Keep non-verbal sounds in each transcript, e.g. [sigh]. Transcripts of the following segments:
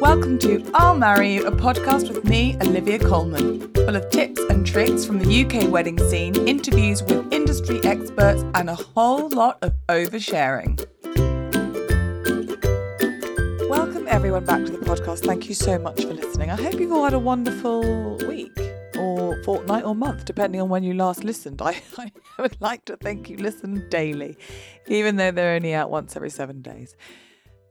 Welcome to I'll Marry You, a podcast with me, Olivia Coleman, full of tips and tricks from the UK wedding scene, interviews with industry experts, and a whole lot of oversharing. Welcome everyone back to the podcast. Thank you so much for listening. I hope you've all had a wonderful week or fortnight or month, depending on when you last listened. [laughs] I, I would like to think you listen daily, even though they're only out once every seven days.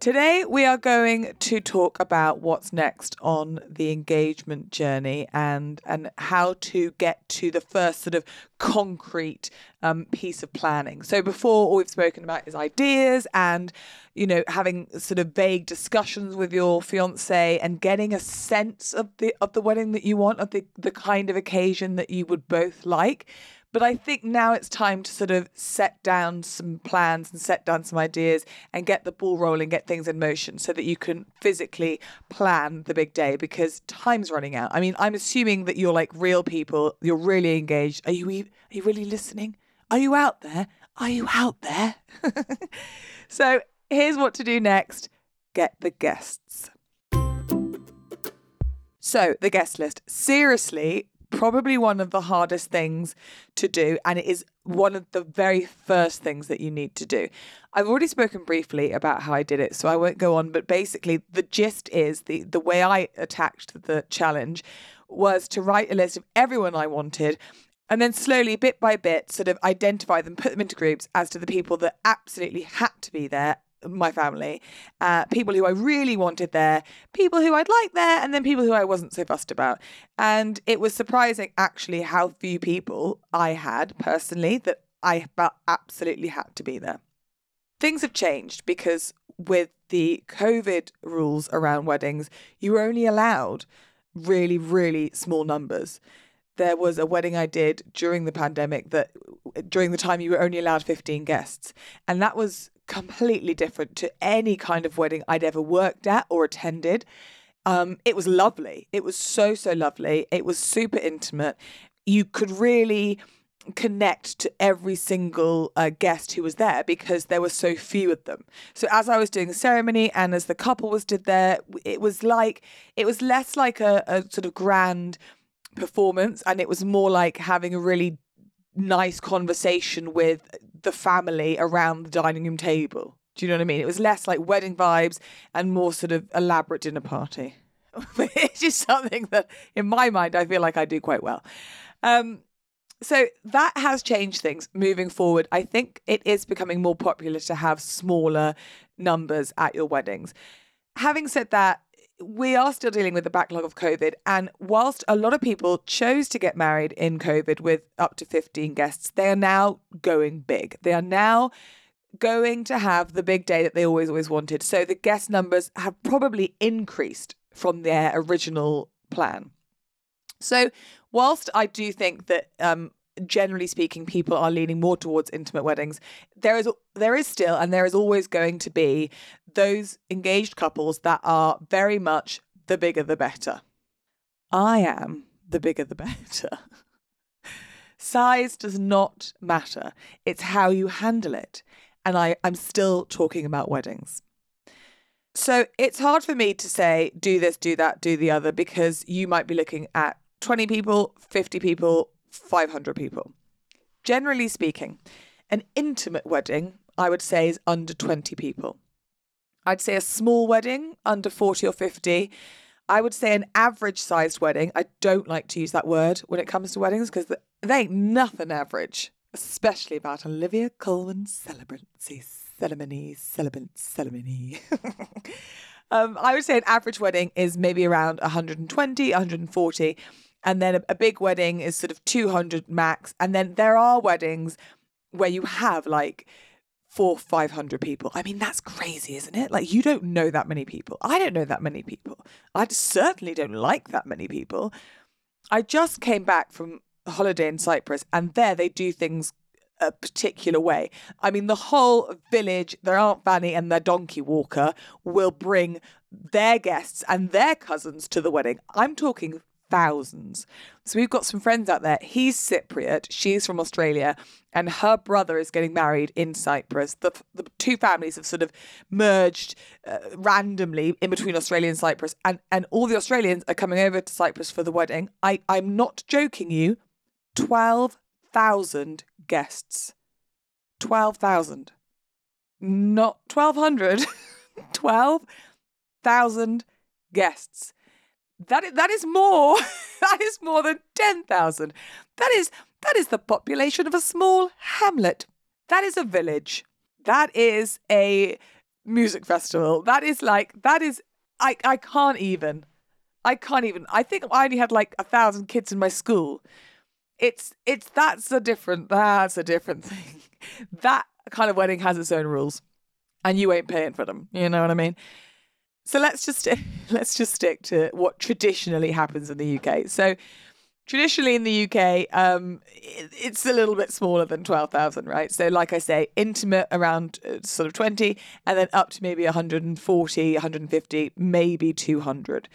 Today, we are going to talk about what's next on the engagement journey and, and how to get to the first sort of concrete um, piece of planning. So, before, all we've spoken about is ideas and, you know, having sort of vague discussions with your fiance and getting a sense of the of the wedding that you want, of the, the kind of occasion that you would both like. But I think now it's time to sort of set down some plans and set down some ideas and get the ball rolling, get things in motion so that you can physically plan the big day because time's running out. I mean, I'm assuming that you're like real people, you're really engaged. Are you are you really listening? Are you out there? Are you out there? [laughs] so, here's what to do next. Get the guests. So, the guest list. Seriously, probably one of the hardest things to do, and it is one of the very first things that you need to do. I've already spoken briefly about how I did it, so I won't go on, but basically, the gist is the, the way I attacked the challenge was to write a list of everyone I wanted and then slowly, bit by bit, sort of identify them, put them into groups as to the people that absolutely had to be there my family, uh, people who I really wanted there, people who I'd like there, and then people who I wasn't so fussed about. And it was surprising actually how few people I had personally that I felt absolutely had to be there. Things have changed because with the COVID rules around weddings, you were only allowed really, really small numbers there was a wedding I did during the pandemic that during the time you were only allowed 15 guests. And that was completely different to any kind of wedding I'd ever worked at or attended. Um, it was lovely. It was so, so lovely. It was super intimate. You could really connect to every single uh, guest who was there because there were so few of them. So as I was doing the ceremony and as the couple was did there, it was like it was less like a, a sort of grand performance and it was more like having a really nice conversation with the family around the dining room table. Do you know what I mean? It was less like wedding vibes and more sort of elaborate dinner party. [laughs] it's just something that, in my mind, I feel like I do quite well. Um, so that has changed things moving forward. I think it is becoming more popular to have smaller numbers at your weddings. Having said that, we are still dealing with the backlog of COVID. And whilst a lot of people chose to get married in COVID with up to 15 guests, they are now going big. They are now going to have the big day that they always, always wanted. So the guest numbers have probably increased from their original plan. So, whilst I do think that um, generally speaking, people are leaning more towards intimate weddings. There is there is still and there is always going to be those engaged couples that are very much the bigger the better. I am the bigger the better. [laughs] Size does not matter. It's how you handle it. And I, I'm still talking about weddings. So it's hard for me to say, do this, do that, do the other, because you might be looking at 20 people, 50 people, 500 people. Generally speaking, an intimate wedding, I would say, is under 20 people. I'd say a small wedding, under 40 or 50. I would say an average sized wedding. I don't like to use that word when it comes to weddings because they ain't nothing average, especially about Olivia Coleman celebrancy, ceremony, celebrant, ceremony. [laughs] um, I would say an average wedding is maybe around 120, 140 and then a, a big wedding is sort of 200 max and then there are weddings where you have like four, 500 people. I mean, that's crazy, isn't it? Like, you don't know that many people. I don't know that many people. I certainly don't like that many people. I just came back from a holiday in Cyprus, and there they do things a particular way. I mean, the whole village, their Aunt Fanny and their donkey walker will bring their guests and their cousins to the wedding. I'm talking thousands. So we've got some friends out there. He's Cypriot, she's from Australia, and her brother is getting married in Cyprus. The, the two families have sort of merged uh, randomly in between Australia and Cyprus, and, and all the Australians are coming over to Cyprus for the wedding. I, I'm not joking you, 12,000 guests. 12,000. Not 1,200. [laughs] 12,000 guests. That is, that is more. [laughs] that is more than 10,000. That is that is the population of a small hamlet. That is a village. That is a music festival. That is like that is I I can't even. I can't even. I think I only had like a thousand kids in my school. It's it's that's a different that's a different [laughs] thing. That kind of wedding has its own rules, and you ain't paying for them. You know what I mean? So let's just [laughs] let's just stick to what traditionally happens in the UK. So traditionally in the UK, um, it, it's a little bit smaller than twelve thousand, right? So like I say, intimate around uh, sort of twenty, and then up to maybe 140, 150, maybe two hundred.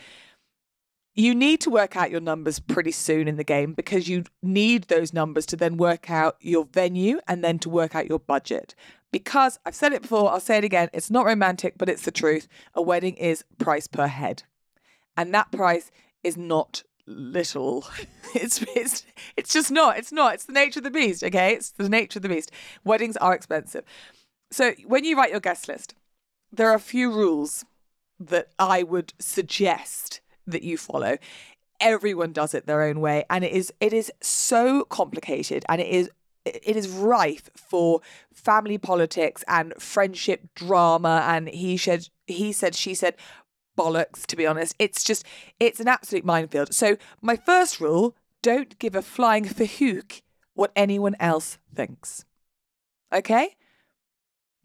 You need to work out your numbers pretty soon in the game because you need those numbers to then work out your venue and then to work out your budget because I've said it before, I'll say it again. It's not romantic, but it's the truth. A wedding is price per head. And that price is not little. [laughs] it's it's it's just not. It's not. It's the nature of the beast, okay? It's the nature of the beast. Weddings are expensive. So when you write your guest list, there are a few rules that I would suggest that you follow. Everyone does it their own way and it is it is so complicated and it is it is rife for family politics and friendship drama and he said he said she said bollocks to be honest. It's just it's an absolute minefield. So my first rule don't give a flying [laughs] fahook what anyone else thinks. Okay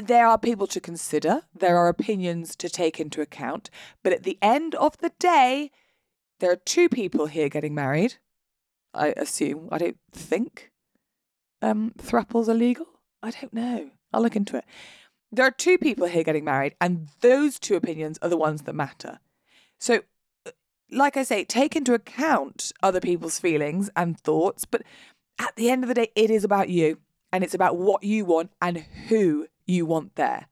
there are people to consider there are opinions to take into account but at the end of the day there are two people here getting married i assume i don't think um, thruples are legal? I don't know. I'll look into it. There are two people here getting married, and those two opinions are the ones that matter. So, uh, like I say, take into account other people's feelings and thoughts, but at the end of the day, it is about you and it's about what you want and who you want there.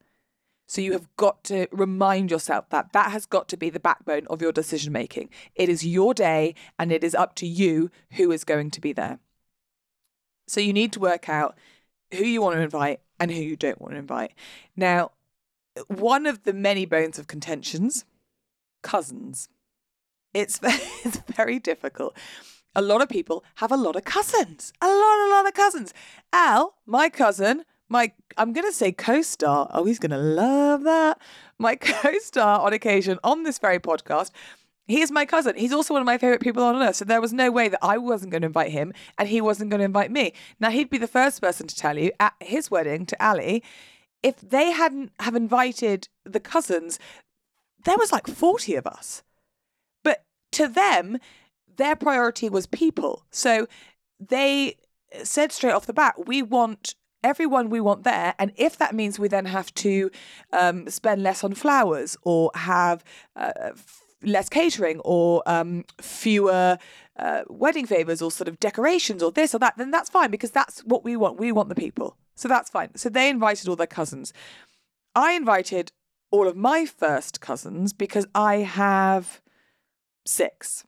So you have got to remind yourself that that has got to be the backbone of your decision making. It is your day and it is up to you who is going to be there. So you need to work out who you want to invite and who you don't want to invite. Now, one of the many bones of contentions, cousins. It's [laughs] it's very difficult. A lot of people have a lot of cousins. A lot, a lot of cousins. Al, my cousin, my I'm gonna say co-star. Oh, he's gonna love that. My [laughs] co-star on occasion on this very podcast he is my cousin. He's also one of my favorite people on earth. So there was no way that I wasn't going to invite him and he wasn't going to invite me. Now he'd be the first person to tell you at his wedding to Ali, if they hadn't have invited the cousins, there was like 40 of us. But to them, their priority was people. So they said straight off the bat, we want everyone we want there. And if that means we then have to um, spend less on flowers or have uh, less catering or um, fewer uh, wedding favors or sort of decorations or this or that, then that's fine because that's what we want. We want the people. So that's fine. So they invited all their cousins. I invited all of my first cousins because I have six.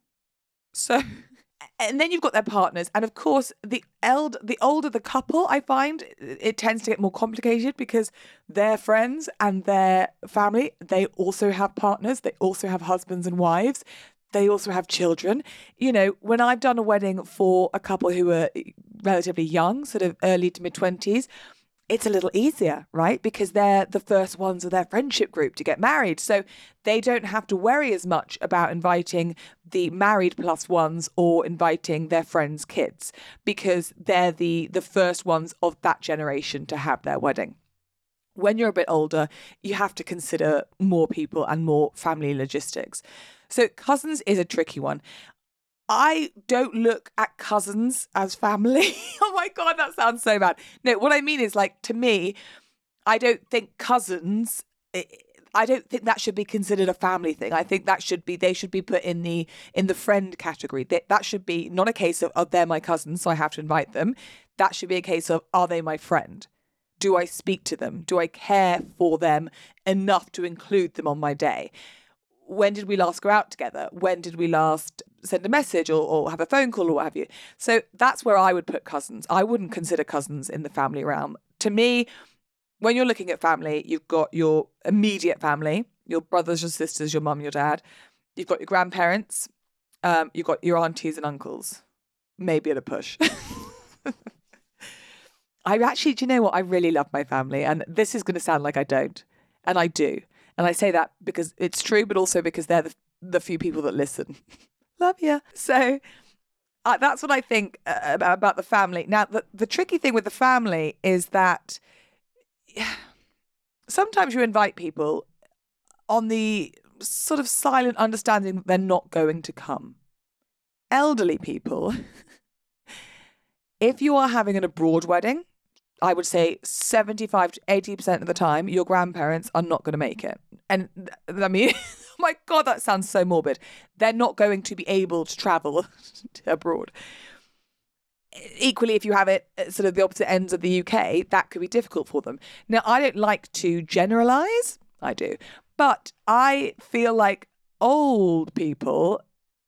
So [laughs] and then you've got their partners. And of course the eld the older the couple i find it tends to get more complicated because their friends and their family they also have partners they also have husbands and wives they also have children. You know when i've done a wedding for a couple who were eh, relatively young sort of early to mid 20s it's a little easier, right? Because they're the first ones of their friendship group to get married. So they don't have to worry as much about inviting the married plus ones or inviting their friends' kids because they're the the first ones of that generation to have their wedding. When you're a bit older, you have to consider more people and more family logistics. So cousins is a tricky one. I don't look at cousins as family. [laughs] oh my God, that sounds so bad. No, what I mean is like to me, I don't think cousins, I don't think that should be considered a family thing. I think that should be they should be put in the in the friend category. That that should be not a case of oh they're my cousins, so I have to invite them. That should be a case of are they my friend? Do I speak to them? Do I care for them enough to include them on my day? When did we last go out together? When did we last send a message or, or have a phone call or what have you? So that's where I would put cousins. I wouldn't consider cousins in the family realm. To me, when you're looking at family, you've got your immediate family, your brothers, your sisters, your mum, your dad. You've got your grandparents. Um, you've got your aunties and uncles. Maybe at a push. [laughs] I actually, do you know what? I really love my family. And this is going to sound like I don't. And I do. And I say that because it's true, but also because they're the, the few people that listen. [laughs] love you. So uh, that's what I think uh, about, about the family. Now, the, the tricky thing with the family is that [sighs] sometimes you invite people on the sort of silent understanding that they're not going to come. Elderly people, [laughs] if you are having an abroad wedding, I would say 75 to 80% of the time, your grandparents are not going to make it. And I mean, [laughs] oh my God, that sounds so morbid. They're not going to be able to travel [laughs] abroad equally, if you have it at sort of the opposite ends of the UK, that could be difficult for them. Now, I don't like to generalize, I do, but I feel like old people,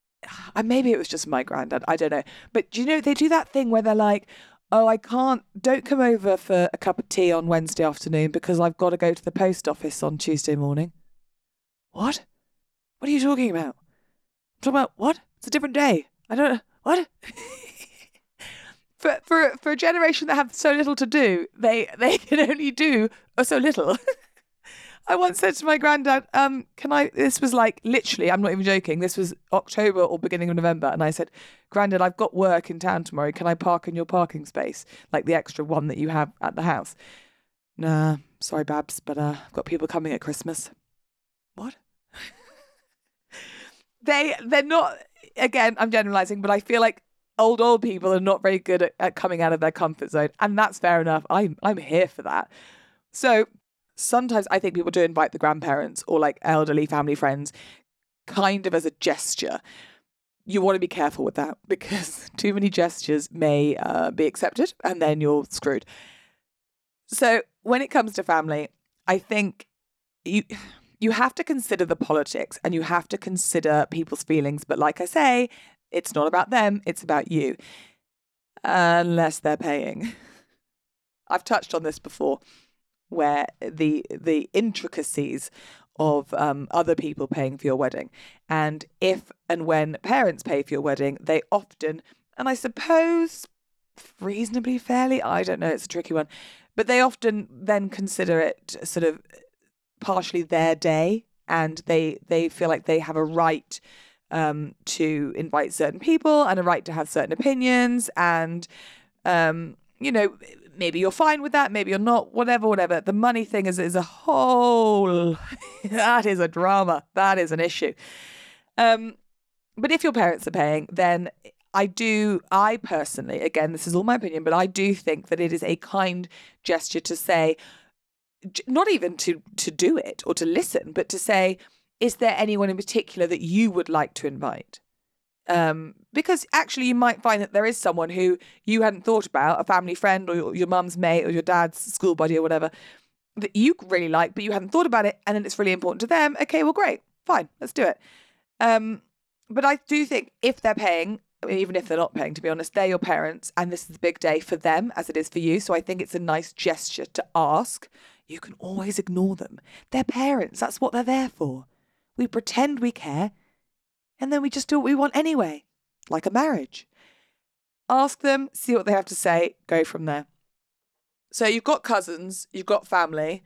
[sighs] and maybe it was just my granddad, I don't know, but you know, they do that thing where they're like, oh, I can't, don't come over for a cup of tea on Wednesday afternoon because I've got to go to the post office on Tuesday morning. What? What are you talking about? I'm talking about what? It's a different day. I don't, know. what? [laughs] for for for a generation that have so little to do, they they can only do oh, so little. [laughs] I once said to my granddad, um, can I this was like literally, I'm not even joking, this was October or beginning of November, and I said, Granddad, I've got work in town tomorrow. Can I park in your parking space? Like the extra one that you have at the house. Nah, sorry, Babs, but uh, I've got people coming at Christmas. What? [laughs] they they're not again, I'm generalizing, but I feel like old old people are not very good at, at coming out of their comfort zone and that's fair enough i'm i'm here for that so sometimes i think people do invite the grandparents or like elderly family friends kind of as a gesture you want to be careful with that [laughs] because too many gestures may uh, be accepted and then you're screwed so when it comes to family i think you you have to consider the politics and you have to consider people's feelings but like i say it's not about them, it's about you. Unless they're paying. [laughs] I've touched on this before, where the the intricacies of um, other people paying for your wedding. And if and when parents pay for your wedding, they often, and I suppose reasonably fairly, I don't know, it's a tricky one, but they often then consider it sort of partially their day and they they feel like they have a right um, to invite certain people and a right to have certain opinions. And, um, you know, maybe you're fine with that, maybe you're not, whatever, whatever. The money thing is, is a whole, [laughs] that is a drama. That is an issue. Um, but if your parents are paying, then I do, I personally, again, this is all my opinion, but I do think that it is a kind gesture to say, not even to to do it or to listen, but to say, is there anyone in particular that you would like to invite? Um, because actually, you might find that there is someone who you hadn't thought about, a family friend or your, your mum's mate or your dad's school buddy or whatever, that you really like, but you hadn't thought about it, and then it's really important to them. Okay, well, great, fine, let's do it. Um, but I do think if they're paying, even if they're not paying, to be honest, they're your parents, and this is a big day for them as it is for you. So I think it's a nice gesture to ask. You can always ignore them. They're parents. That's what they're there for. We pretend we care, and then we just do what we want anyway, like a marriage. Ask them, see what they have to say, go from there. So you've got cousins, you've got family.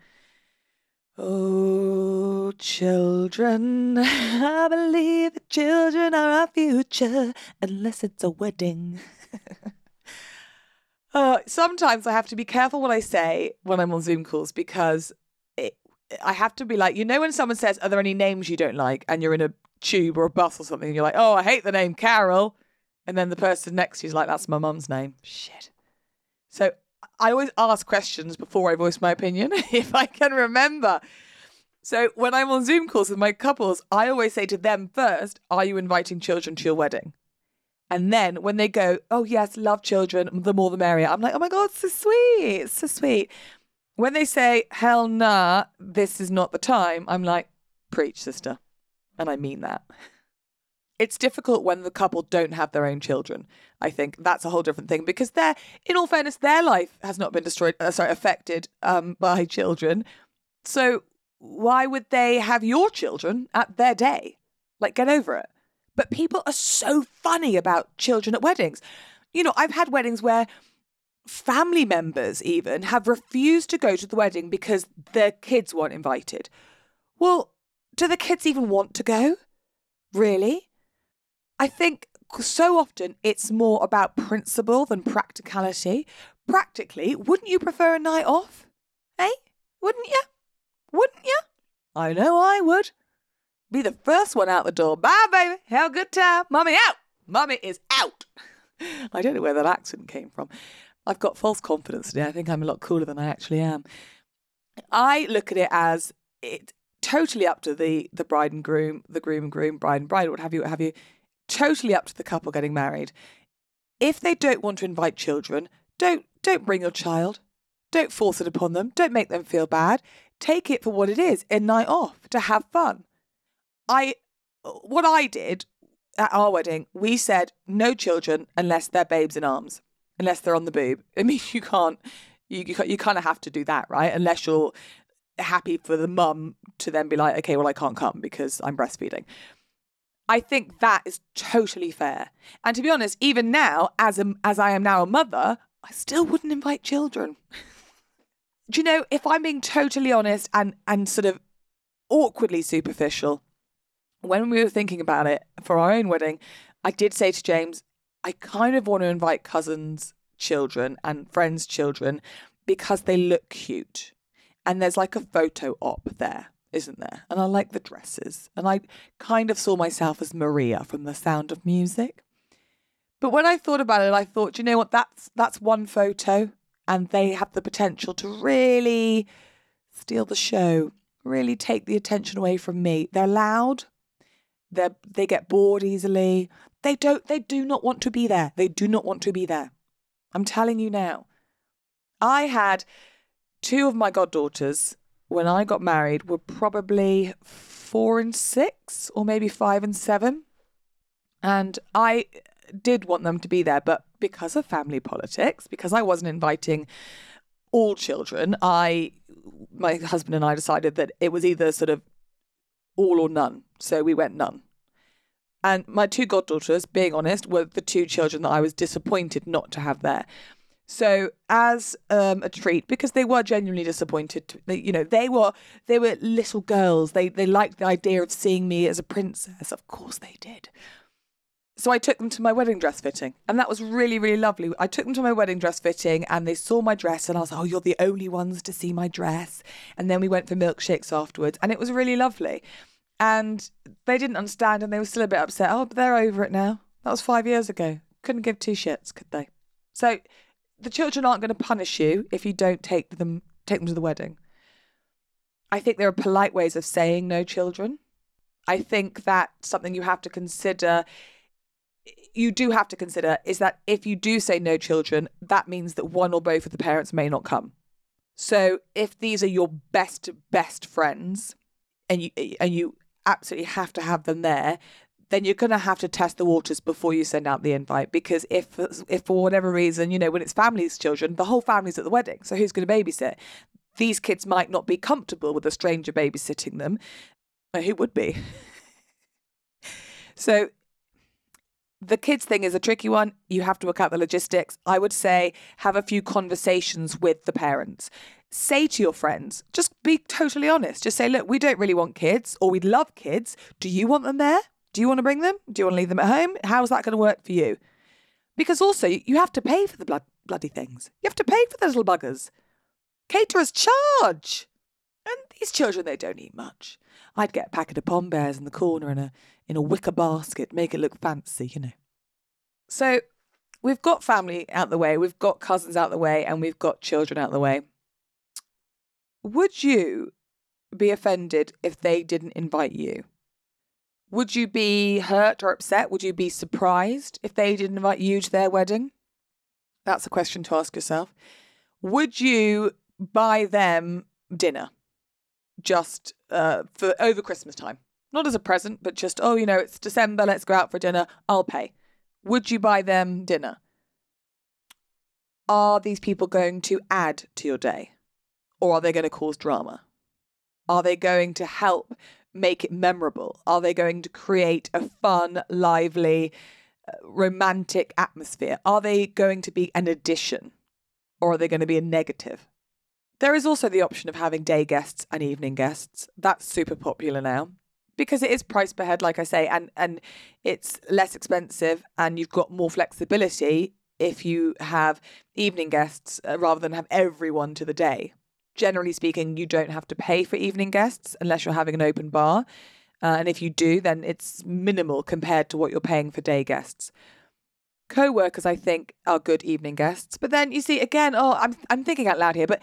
Oh, children, [laughs] I believe that children are our future, unless it's a wedding. [laughs] uh, sometimes I have to be careful what I say when I'm on Zoom calls because I have to be like, you know, when someone says, Are there any names you don't like? And you're in a tube or a bus or something, and you're like, Oh, I hate the name Carol. And then the person next to you is like, That's my mum's name. Shit. So I always ask questions before I voice my opinion, [laughs] if I can remember. So when I'm on Zoom calls with my couples, I always say to them first, Are you inviting children to your wedding? And then when they go, Oh, yes, love children, the more the merrier, I'm like, Oh my God, so sweet. So sweet. When they say, Hell nah, this is not the time, I'm like, Preach, sister. And I mean that. It's difficult when the couple don't have their own children. I think that's a whole different thing because their, in all fairness, their life has not been destroyed, uh, sorry, affected um, by [laughs] children. So why would they have your children at their day? Like, get over it. But people are so funny about children at weddings. You know, I've had weddings where family members even have refused to go to the wedding because their kids weren't invited. Well, do the kids even want to go? Really? I think so often it's more about principle than practicality. Practically, wouldn't you prefer a night off? Eh? Wouldn't you? Wouldn't you? I know I would. Be the first one out the door. Bye, baby. Have a good time. Mummy out. Mummy is out. [laughs] I don't know where that accent came from. I've got false confidence today. I think I'm a lot cooler than I actually am. I look at it as it totally up to the the bride and groom, the groom and groom, bride and bride, what have you, what have you. Totally up to the couple getting married. If they don't want to invite children, don't don't bring your child. Don't force it upon them. Don't make them feel bad. Take it for what it is, a night off to have fun. I what I did at our wedding, we said no children unless they're babes in arms, unless they're on the boob. [laughs] I mean, you can't, you you, you kind of have to do that, right? Unless you're happy for the mum to then be like, okay, well, I can't come because I'm breastfeeding. I think that is totally fair. And to be honest, even now, as a, as I am now a mother, I still wouldn't invite children. Do you know, if I'm being totally honest and and sort of awkwardly superficial, when we were thinking about it for our own wedding, I did say to James, I kind of want to invite cousins' children and friends' children because they look cute. And there's like a photo op there isn't there? And I like the dresses. And I kind of saw myself as Maria from The Sound of Music. But when I thought about it, I thought, you know what, that's that's one photo and they have the potential to really steal the show, really take the attention away from me. They're loud. They they get bored easily. They don't they do not want to be there. They do not want to be there. I'm telling you now. I had two of my goddaughters when I got married were probably four and six, or maybe five and seven. And I did want them to be there, but because of family politics, because I wasn't inviting all children, I, my husband and I decided that it was either sort of all or none. So we went none. And my two goddaughters, being honest, were the two children that I was disappointed not to have there. So as um, a treat, because they were genuinely disappointed, you know, they were they were little girls. They they liked the idea of seeing me as a princess. Of course they did. So I took them to my wedding dress fitting, and that was really really lovely. I took them to my wedding dress fitting, and they saw my dress, and I was like, "Oh, you're the only ones to see my dress." And then we went for milkshakes afterwards, and it was really lovely. And they didn't understand, and they were still a bit upset. Oh, but they're over it now. That was five years ago. Couldn't give two shits, could they? So the children aren't going to punish you if you don't take them take them to the wedding. I think there are polite ways of saying no children. I think that something you have to consider you do have to consider is that if you do say no children, that means that one or both of the parents may not come. So if these are your best best friends and you and you absolutely have to have them there, then you're going to have to test the waters before you send out the invite because if if for whatever reason you know when it's families children the whole family's at the wedding so who's going to babysit? These kids might not be comfortable with a stranger babysitting them who would be? [laughs] So the kids thing is a tricky one. You have to work out the logistics. I would say have a few conversations with the parents say to your friends just be totally honest just say look we don't really want kids or we'd love kids do you want them there do you want to bring them? Do you want to leave them at home? How's that going to work for you? Because also, you have to pay for the blood, bloody things. You have to pay for the little buggers. Caterers charge. And these children, they don't eat much. I'd get a packet of pom bears in the corner in a in a wicker basket, make it look fancy, you know. So we've got family out the way, we've got cousins out the way, and we've got children out the way. Would you be offended if they didn't invite you? Would you be hurt or upset? Would you be surprised if they didn't invite you to their wedding? That's a question to ask yourself. Would you buy them dinner just uh, for over Christmas time? Not as a present, but just, oh, you know, it's December, let's go out for dinner, I'll pay. Would you buy them dinner? Are these people going to add to your day? Or are they going to cause drama? Are they going to help make it memorable? Are they going to create a fun, lively, uh, romantic atmosphere? Are they going to be an addition or are they going to be a negative? There is also the option of having day guests and evening guests. That's super popular now because it is price per head, like I say, and, and it's less expensive and you've got more flexibility if you have evening guests uh, rather than have everyone to the day generally speaking, you don't have to pay for evening guests unless you're having an open bar. Uh, and if you do, then it's minimal compared to what you're paying for day guests. Co workers, I think, are good evening guests. But then you see, again, oh, I'm, I'm thinking out loud here, but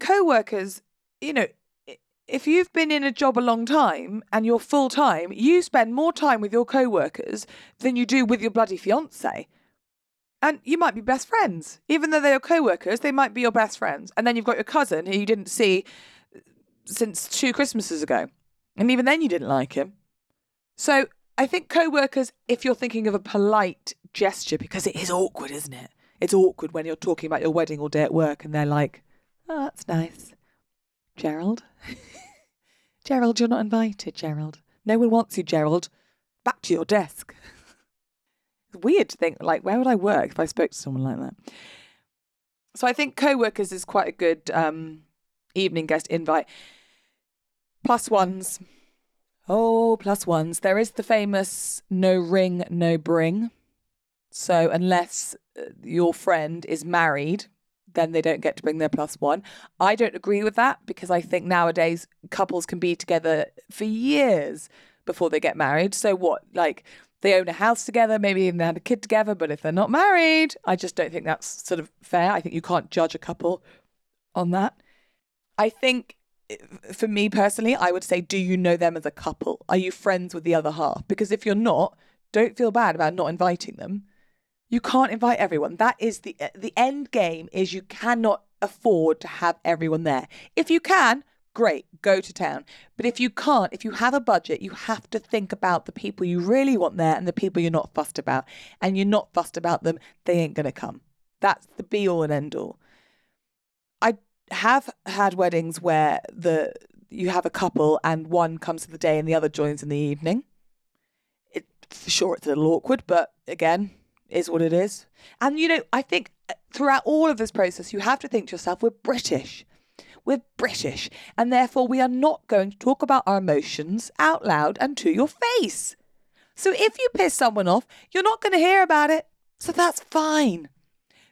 co workers, you know, if you've been in a job a long time and you're full time, you spend more time with your co workers than you do with your bloody fiance. And you might be best friends. Even though they are co workers, they might be your best friends. And then you've got your cousin who you didn't see since two Christmases ago. And even then you didn't like him. So I think co workers, if you're thinking of a polite gesture, because it is awkward, isn't it? It's awkward when you're talking about your wedding all day at work and they're like, oh, that's nice. Gerald? [laughs] Gerald, you're not invited, Gerald. No one wants you, Gerald. Back to your desk. [laughs] Weird to think, like, where would I work if I spoke to someone like that? So I think co-workers is quite a good um, evening guest invite. Plus ones. Oh, plus ones. There is the famous no ring, no bring. So unless uh, your friend is married, then they don't get to bring their plus one. I don't agree with that because I think nowadays couples can be together for years before they get married. So what, like they own a house together, maybe even they had a kid together, but if they're not married, I just don't think that's sort of fair. I think you can't judge a couple on that. I think eh, for me personally, I would say, do you know them as a couple? Are you friends with the other half? Because if you're not, don't feel bad about not inviting them. You can't invite everyone. That is the eh, the end game is you cannot afford to have everyone there. If you can, great, go to town. But if you can't, if you have a budget, you have to think about the people you really want there and the people you're not fussed about. And you're not fussed about them, they ain't going to come. That's the be all and end all. I have had weddings where the you have a couple and one comes to the day and the other joins in the evening. It, for sure, it's a little awkward, but again, is what it is. And you know, I think uh, throughout all of this process, you have to think to yourself, we're British. We're British, and therefore we are not going to talk about our emotions out loud and to your face. So if you piss someone off, you're not going to hear about it. So that's fine.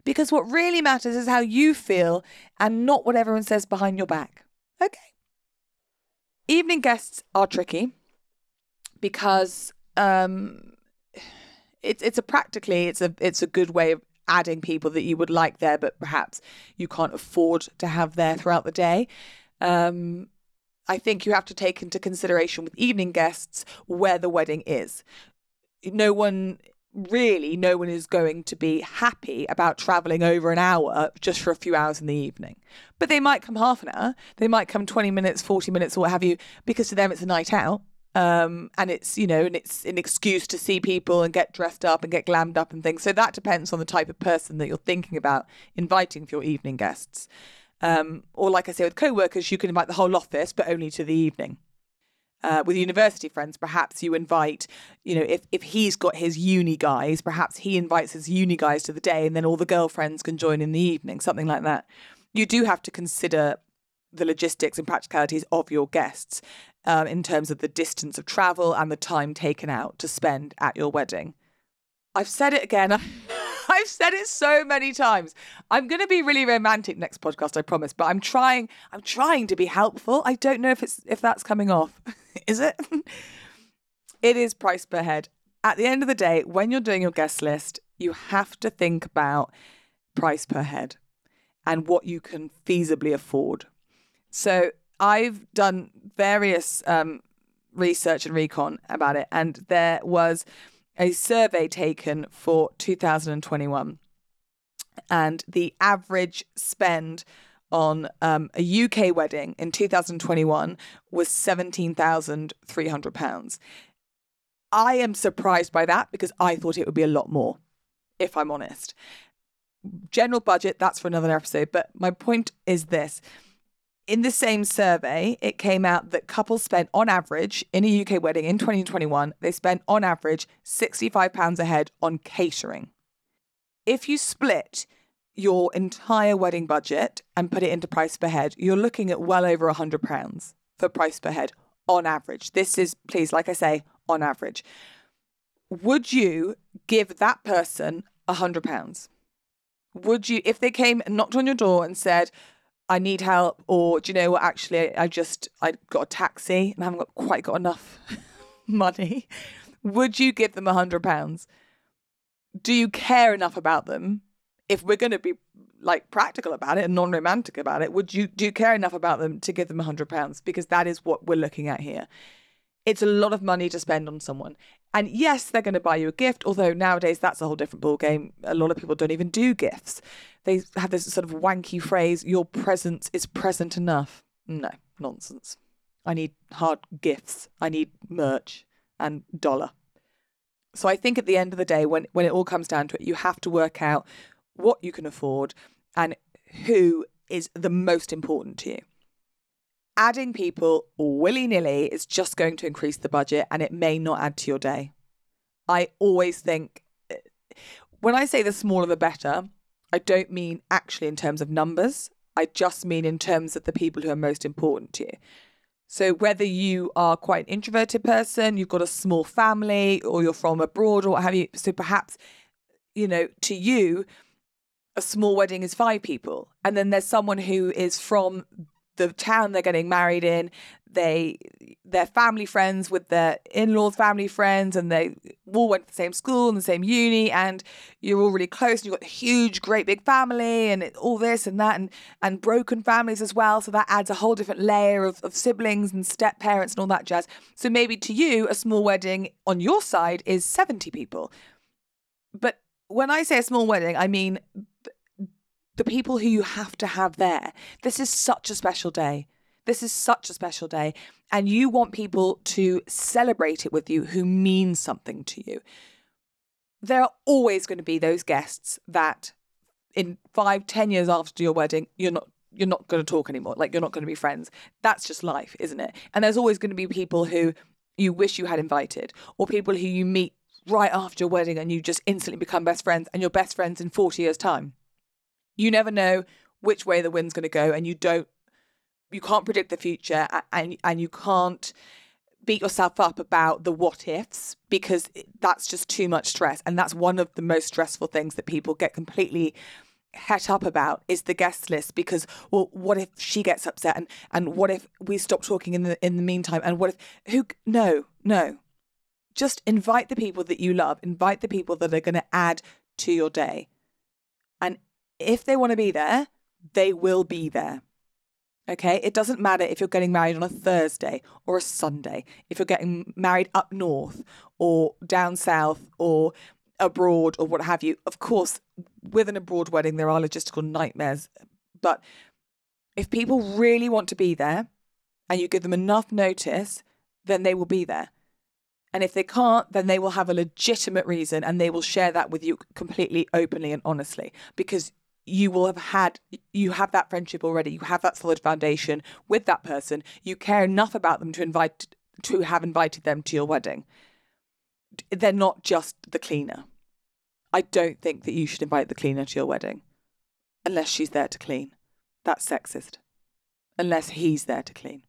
Because what really matters is how you feel and not what everyone says behind your back. Okay. Evening guests are tricky because um, [sighs] it's it's a practically it's a it's a good way of adding people that you would like there, but perhaps you can't afford to have there throughout the day. Um, I think you have to take into consideration with evening guests where the wedding is. No one really no one is going to be happy about traveling over an hour just for a few hours in the evening. But they might come half an hour, they might come 20 minutes, 40 minutes, or what have you, because to them it's a night out. Um, and it's you know and it's an excuse to see people and get dressed up and get glammed up and things. So that depends on the type of person that you're thinking about inviting for your evening guests. Um, or like i say with co-workers you can invite the whole office but only to the evening. Uh, with university friends perhaps you invite you know if, if he's got his uni guys perhaps he invites his uni guys to the day and then all the girlfriends can join in the evening something like that. You do have to consider the logistics and practicalities of your guests um, in terms of the distance of travel and the time taken out to spend at your wedding. I've said it again. [laughs] I've said it so many times. I'm going to be really romantic next podcast, I promise, but I'm trying I'm trying to be helpful. I don't know if it's if that's coming off. [laughs] is it? it is price per head. At the end of the day, when you're doing your guest list, you have to think about price per head and what you can feasibly afford. So I've done various um, research and recon about it, and there was a survey taken for 2021, and the average spend on um, a UK wedding in 2021 was £17,300. I am surprised by that because I thought it would be a lot more, if I'm honest. General budget, that's for another episode. But my point is this in the same survey, it came out that couples spent on average in a UK wedding in 2021, they spent on average £65 a head on catering. If you split your entire wedding budget and put it into price per head, you're looking at well over £100 for price per head on average. This is, please, like I say, on average. Would you give that person £100? Would you, if they came and knocked on your door and said, I need help, or do you know what? Actually, I just I got a taxi and I haven't got, quite got enough [laughs] money. Would you give them a hundred pounds? Do you care enough about them if we're going to be like practical about it and non-romantic about it would you do you care enough about them to give them a hundred pounds because that is what we're looking at here it's a lot of money to spend on someone and yes they're going to buy you a gift although nowadays that's a whole different ball game a lot of people don't even do gifts. They have this sort of wanky phrase your presence is present enough. No nonsense. I need hard gifts. I need merch and dollar. So i think at the end of the day when when it all comes down to it you have to work out what you can afford, and who is the most important to you. Adding people willy nilly is just going to increase the budget and it may not add to your day. I always think uh, when I say the smaller the better, I don't mean actually in terms of numbers. I just mean in terms of the people who are most important to you. So, whether you are quite an introverted person, you've got a small family, or you're from abroad, or what have you, so perhaps, you know, to you, a small wedding is five people and then there's someone who is from the town they're getting married in they they're family friends with their in-laws family friends and they all went to the same school and the same uni and you're all really close and you've got a huge great big family and all this and that and and broken families as well so that adds a whole different layer of, of siblings and step parents and all that jazz. So maybe to you a small wedding on your side is 70 people. But when I say a small wedding, I mean the people who you have to have there. This is such a special day. This is such a special day. And you want people to celebrate it with you who mean something to you. There are always going to be those guests that in five, ten years after your wedding, you're not you're not going to talk anymore. Like you're not going to be friends. That's just life, isn't it? And there's always going to be people who you wish you had invited, or people who you meet right after your wedding and you just instantly become best friends and you're best friends in 40 years' time. You never know which way the wind's going to go, and you don't, you can't predict the future, and and you can't beat yourself up about the what ifs because that's just too much stress, and that's one of the most stressful things that people get completely het up about is the guest list because well what if she gets upset and and what if we stop talking in the in the meantime and what if who no no. Just invite the people that you love invite the people that are going to add to your day if they want to be there, they will be there. Okay, it doesn't matter if you're getting married on a Thursday or a Sunday, if you're getting married up north or down south or abroad or what have you. Of course, with an abroad wedding, there are logistical nightmares. But if people really want to be there and you give them enough notice, then they will be there. And if they can't, then they will have a legitimate reason and they will share that with you completely openly and honestly because you will have had you have that friendship already. You have that solid foundation with that person. You care enough about them to invite to have invited them to your wedding. They're not just the cleaner. I don't think that you should invite the cleaner to your wedding unless she's there to clean. That's sexist. Unless he's there to clean.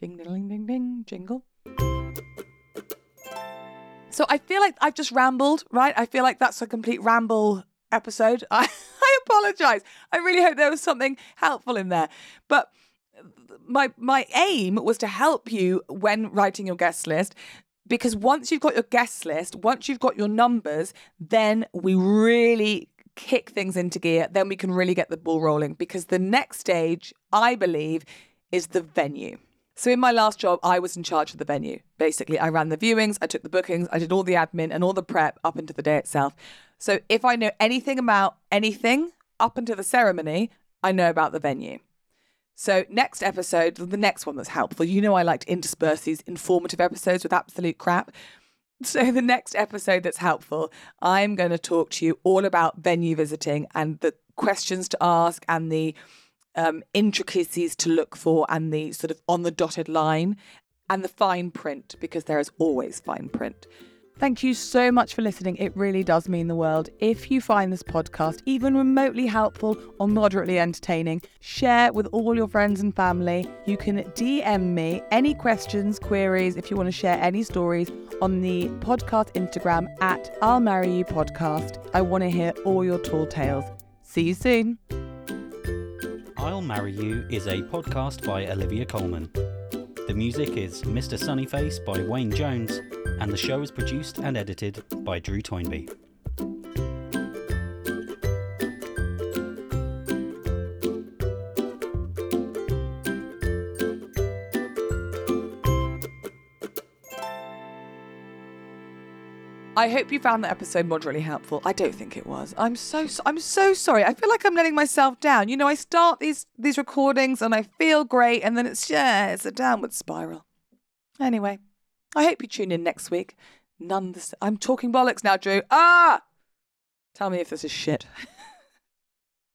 Ding ding ding ding jingle. So I feel like I've just rambled, right? I feel like that's a complete ramble episode. [laughs] I [laughs] apologize. I really hope there was something helpful in there. But my my aim was to help you when writing your guest list because once you've got your guest list, once you've got your numbers, then we really kick things into gear. Then we can really get the ball rolling because the next stage, I believe, is the venue. So in my last job, I was in charge of the venue. Basically, I ran the viewings, I took the bookings, I did all the admin and all the prep up into the day itself. So if I know anything about anything up until the ceremony, I know about the venue. So next episode, the next one that's helpful. You know I like to intersperse these informative episodes with absolute crap. So the next episode that's helpful, I'm going to talk to you all about venue visiting and the questions to ask and the um, intricacies to look for and the sort of on the dotted line and the fine print because there is always fine print. Thank you so much for listening. It really does mean the world. If you find this podcast even remotely helpful or moderately entertaining, share with all your friends and family. You can DM me any questions, queries, if you want to share any stories on the podcast Instagram at I'll Marry You Podcast. I want to hear all your tall tales. See you soon. I'll Marry You is a podcast by Olivia Coleman. The music is Mr. Sunnyface by Wayne Jones, and the show is produced and edited by Drew Toynbee. I hope you found that episode moderately helpful. I don't think it was. I'm so I'm so sorry. I feel like I'm letting myself down. You know, I start these these recordings and I feel great, and then it's yeah, it's a downward spiral. Anyway, I hope you tune in next week. None. The, I'm talking bollocks now, Drew. Ah, tell me if this is shit. [laughs]